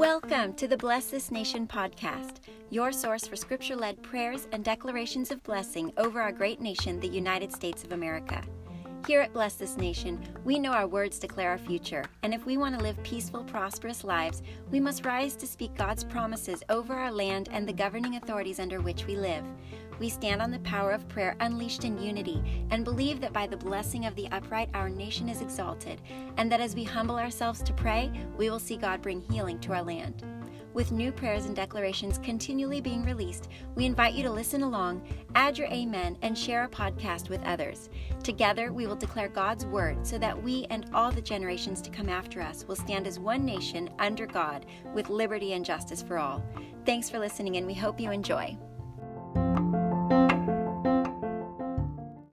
Welcome to the Bless This Nation podcast, your source for scripture led prayers and declarations of blessing over our great nation, the United States of America. Here at Bless This Nation, we know our words declare our future, and if we want to live peaceful, prosperous lives, we must rise to speak God's promises over our land and the governing authorities under which we live. We stand on the power of prayer unleashed in unity and believe that by the blessing of the upright, our nation is exalted, and that as we humble ourselves to pray, we will see God bring healing to our land. With new prayers and declarations continually being released, we invite you to listen along, add your amen, and share our podcast with others. Together, we will declare God's word so that we and all the generations to come after us will stand as one nation under God with liberty and justice for all. Thanks for listening, and we hope you enjoy.